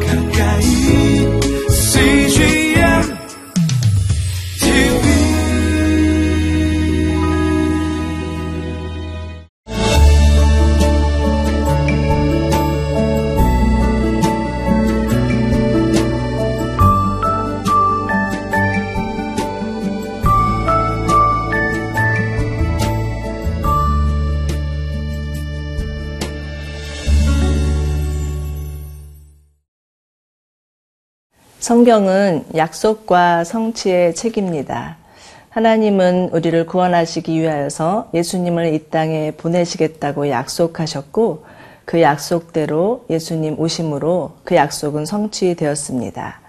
가까 성경은 약속과 성취의 책입니다. 하나님은 우리를 구원하시기 위하여서 예수님을 이 땅에 보내시겠다고 약속하셨고 그 약속대로 예수님 오심으로 그 약속은 성취되었습니다.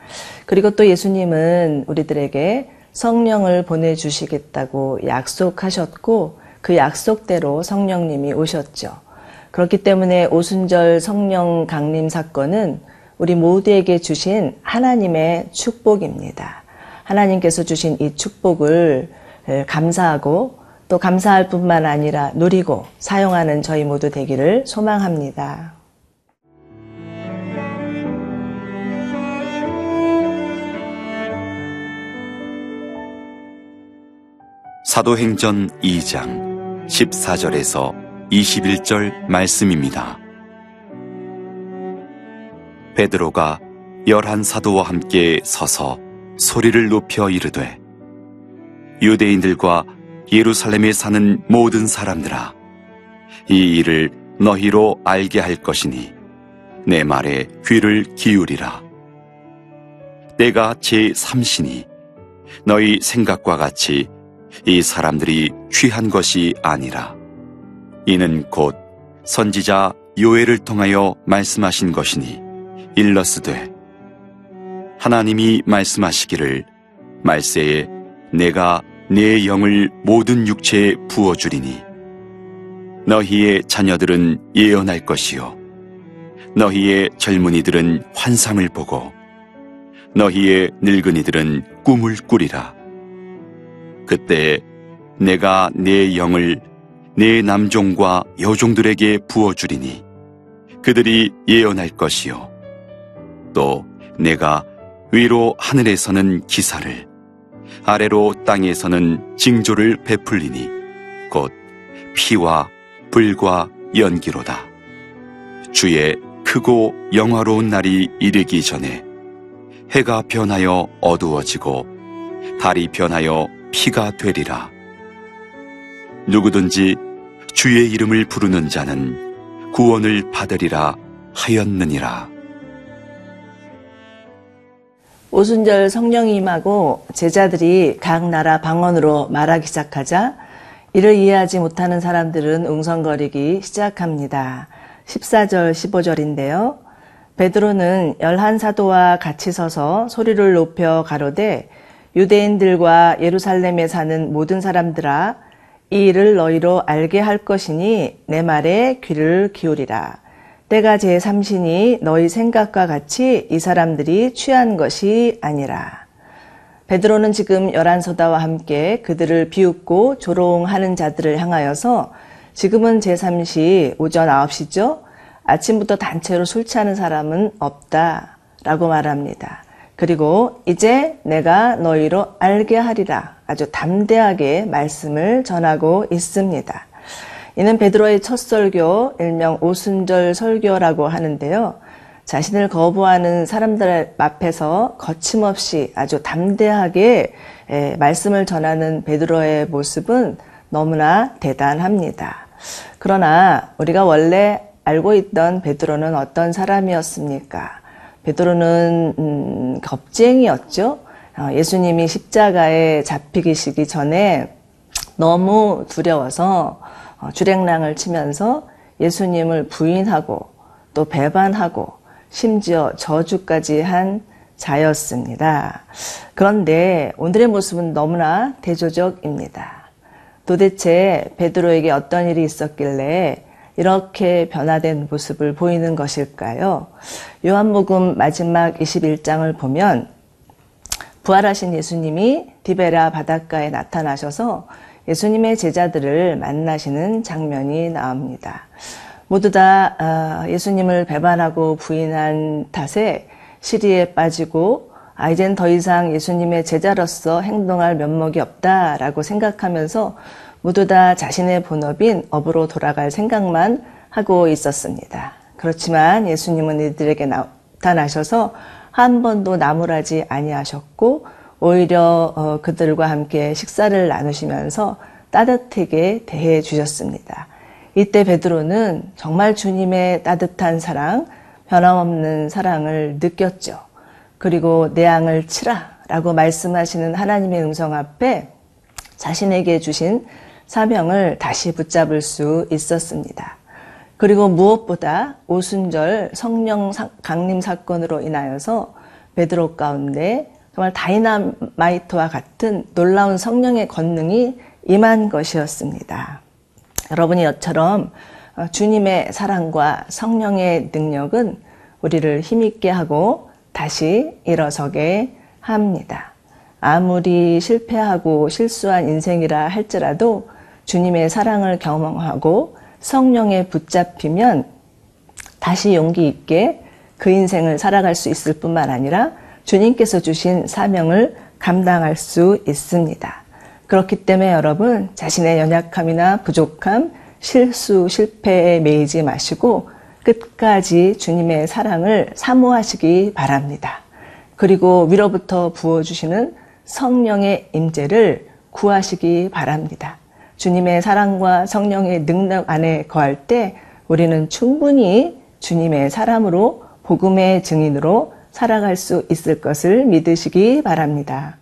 그리고 또 예수님은 우리들에게 성령을 보내주시겠다고 약속하셨고 그 약속대로 성령님이 오셨죠. 그렇기 때문에 오순절 성령 강림 사건은 우리 모두에게 주신 하나님의 축복입니다. 하나님께서 주신 이 축복을 감사하고 또 감사할 뿐만 아니라 누리고 사용하는 저희 모두 되기를 소망합니다. 사도행전 2장 14절에서 21절 말씀입니다. 베드로가 열한 사도와 함께 서서 소리를 높여 이르되 유대인들과 예루살렘에 사는 모든 사람들아 이 일을 너희로 알게 할 것이니 내 말에 귀를 기울이라. 때가 제 삼신이 너희 생각과 같이 이 사람들이 취한 것이 아니라. 이는 곧 선지자 요엘을 통하여 말씀하신 것이니 일러스되 하나님이 말씀하시기를 말세에 내가 내 영을 모든 육체에 부어 주리니 너희의 자녀들은 예언할 것이요 너희의 젊은이들은 환상을 보고 너희의 늙은이들은 꿈을 꾸리라. 그때 내가 내 영을 내 남종과 여종들에게 부어 주리니 그들이 예언할 것이요 또 내가 위로 하늘에서는 기사를 아래로 땅에서는 징조를 베풀리니 곧 피와 불과 연기로다. 주의 크고 영화로운 날이 이르기 전에 해가 변하여 어두워지고 달이 변하여 피가 되리라. 누구든지 주의 이름을 부르는 자는 구원을 받으리라 하였느니라. 오순절 성령이 임하고 제자들이 각 나라 방언으로 말하기 시작하자 이를 이해하지 못하는 사람들은 웅성거리기 시작합니다. 14절, 15절인데요. 베드로는 열한 사도와 같이 서서 소리를 높여 가로되 유대인들과 예루살렘에 사는 모든 사람들아 이 일을 너희로 알게 할 것이니 내 말에 귀를 기울이라. 때가 제 삼신이 너희 생각과 같이 이 사람들이 취한 것이 아니라. 베드로는 지금 열한 서다와 함께 그들을 비웃고 조롱하는 자들을 향하여서 지금은 제3시 오전 9시죠? 아침부터 단체로 술 취하는 사람은 없다. 라고 말합니다. 그리고 이제 내가 너희로 알게 하리라. 아주 담대하게 말씀을 전하고 있습니다. 이는 베드로의 첫 설교, 일명 오순절 설교라고 하는데요. 자신을 거부하는 사람들 앞에서 거침없이 아주 담대하게 말씀을 전하는 베드로의 모습은 너무나 대단합니다. 그러나 우리가 원래 알고 있던 베드로는 어떤 사람이었습니까? 베드로는 음, 겁쟁이였죠. 어, 예수님이 십자가에 잡히기 시기 전에 너무 두려워서 어, 주랭랑을 치면서 예수님을 부인하고 또 배반하고 심지어 저주까지 한 자였습니다. 그런데 오늘의 모습은 너무나 대조적입니다. 도대체 베드로에게 어떤 일이 있었길래 이렇게 변화된 모습을 보이는 것일까요? 요한복음 마지막 21장을 보면 부활하신 예수님이 디베라 바닷가에 나타나셔서 예수님의 제자들을 만나시는 장면이 나옵니다. 모두 다 어, 예수님을 배반하고 부인한 탓에 시리에 빠지고 아 이젠 더 이상 예수님의 제자로서 행동할 면목이 없다라고 생각하면서 모두 다 자신의 본업인 업으로 돌아갈 생각만 하고 있었습니다. 그렇지만 예수님은 이들에게 나타나셔서 한 번도 나무라지 아니하셨고 오히려 어, 그들과 함께 식사를 나누시면서 따뜻하게 대해 주셨습니다. 이때 베드로는 정말 주님의 따뜻한 사랑, 변함없는 사랑을 느꼈죠. 그리고 내 양을 치라 라고 말씀하시는 하나님의 음성 앞에 자신에게 주신 사명을 다시 붙잡을 수 있었습니다. 그리고 무엇보다 오순절 성령 강림 사건으로 인하여서 베드로 가운데 정말 다이나마이트와 같은 놀라운 성령의 권능이 임한 것이었습니다. 여러분이 이처럼 주님의 사랑과 성령의 능력은 우리를 힘있게 하고 다시 일어서게 합니다. 아무리 실패하고 실수한 인생이라 할지라도 주님의 사랑을 경험하고 성령에 붙잡히면 다시 용기 있게 그 인생을 살아갈 수 있을 뿐만 아니라 주님께서 주신 사명을 감당할 수 있습니다. 그렇기 때문에 여러분 자신의 연약함이나 부족함, 실수, 실패에 매이지 마시고 끝까지 주님의 사랑을 사모하시기 바랍니다. 그리고 위로부터 부어주시는 성령의 임재를 구하시기 바랍니다. 주님의 사랑과 성령의 능력 안에 거할 때 우리는 충분히 주님의 사람으로 복음의 증인으로 살아갈 수 있을 것을 믿으시기 바랍니다.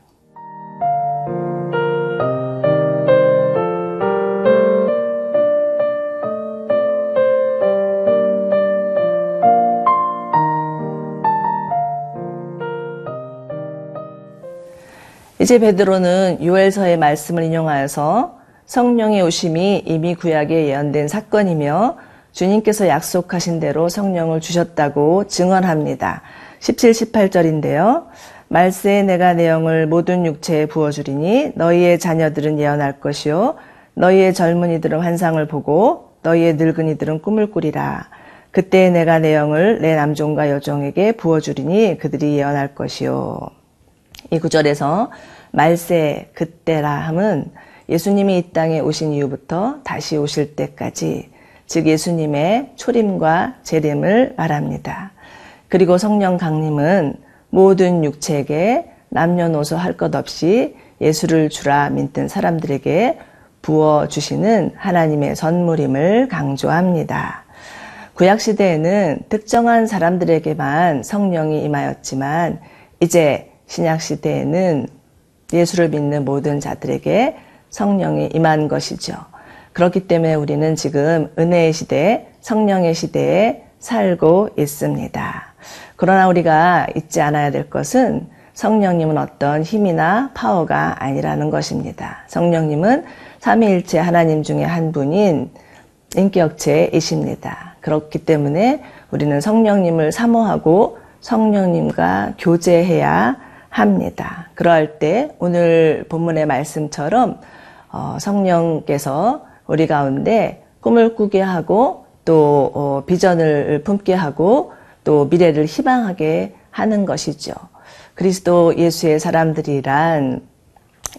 이제 베드로는 유엘서의 말씀을 인용하여서 성령의 오심이 이미 구약에 예언된 사건이며 주님께서 약속하신 대로 성령을 주셨다고 증언합니다. 17, 18절인데요. 말세에 내가 내 영을 모든 육체에 부어주리니 너희의 자녀들은 예언할 것이요 너희의 젊은이들은 환상을 보고 너희의 늙은이들은 꿈을 꾸리라. 그때 내가 내 영을 내 남종과 여종에게 부어주리니 그들이 예언할 것이요. 이 구절에서 말세 그때라 함은 예수님이 이 땅에 오신 이후부터 다시 오실 때까지 즉 예수님의 초림과 재림을 말합니다. 그리고 성령 강림은 모든 육체에게 남녀노소 할 것 없이 예수를 주라 믿는 사람들에게 부어 주시는 하나님의 선물임을 강조합니다. 구약 시대에는 특정한 사람들에게만 성령이 임하였지만 이제 신약 시대에는 예수를 믿는 모든 자들에게 성령이 임한 것이죠. 그렇기 때문에 우리는 지금 은혜의 시대, 성령의 시대에 살고 있습니다. 그러나 우리가 잊지 않아야 될 것은 성령님은 어떤 힘이나 파워가 아니라는 것입니다. 성령님은 삼위일체 하나님 중에 한 분인 인격체이십니다. 그렇기 때문에 우리는 성령님을 사모하고 성령님과 교제해야 합니다. 그럴 때 오늘 본문의 말씀처럼 어, 성령께서 우리 가운데 꿈을 꾸게 하고 또 어, 비전을 품게 하고 또 미래를 희망하게 하는 것이죠. 그리스도 예수의 사람들이란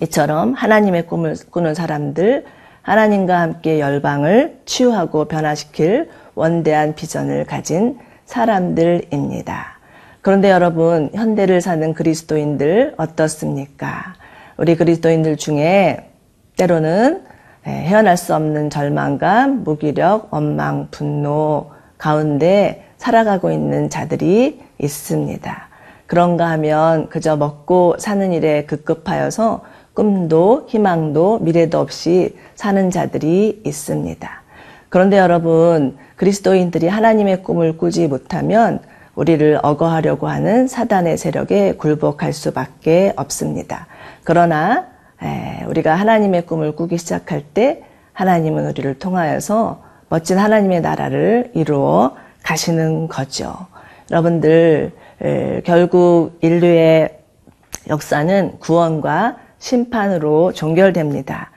이처럼 하나님의 꿈을 꾸는 사람들, 하나님과 함께 열방을 치유하고 변화시킬 원대한 비전을 가진 사람들입니다. 그런데 여러분, 현대를 사는 그리스도인들 어떻습니까? 우리 그리스도인들 중에 때로는 예, 헤어날 수 없는 절망감, 무기력, 원망, 분노 가운데 살아가고 있는 자들이 있습니다. 그런가 하면 그저 먹고 사는 일에 급급하여서 꿈도 희망도 미래도 없이 사는 자들이 있습니다. 그런데 여러분, 그리스도인들이 하나님의 꿈을 꾸지 못하면 우리를 억어하려고 하는 사단의 세력에 굴복할 수밖에 없습니다. 그러나 우리가 하나님의 꿈을 꾸기 시작할 때 하나님은 우리를 통하여서 멋진 하나님의 나라를 이루어 가시는 거죠. 여러분들 결국 인류의 역사는 구원과 심판으로 종결됩니다.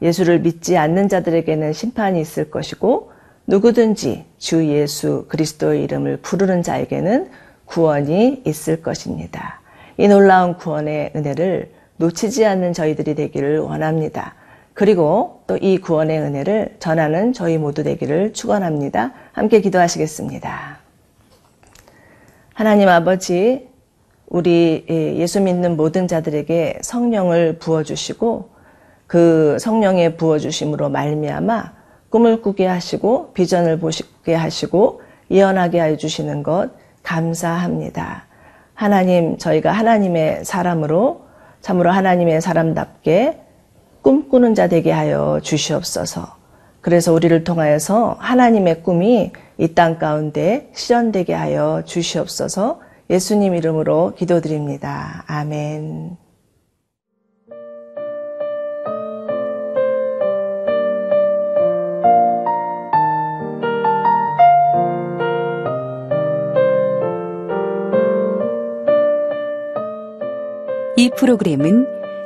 예수를 믿지 않는 자들에게는 심판이 있을 것이고 누구든지 주 예수 그리스도의 이름을 부르는 자에게는 구원이 있을 것입니다. 이 놀라운 구원의 은혜를 놓치지 않는 저희들이 되기를 원합니다. 그리고 또 이 구원의 은혜를 전하는 저희 모두 되기를 축원합니다. 함께 기도하시겠습니다. 하나님 아버지, 우리 예수 믿는 모든 자들에게 성령을 부어 주시고 그 성령의 부어 주심으로 말미암아 꿈을 꾸게 하시고 비전을 보시게 하시고 예언하게 해 주시는 것 감사합니다. 하나님, 저희가 하나님의 사람으로 참으로 하나님의 사람답게 꿈꾸는 자 되게 하여 주시옵소서. 그래서 우리를 통하여서 하나님의 꿈이 이 땅 가운데 실현되게 하여 주시옵소서. 예수님 이름으로 기도드립니다. 아멘. 이 프로그램은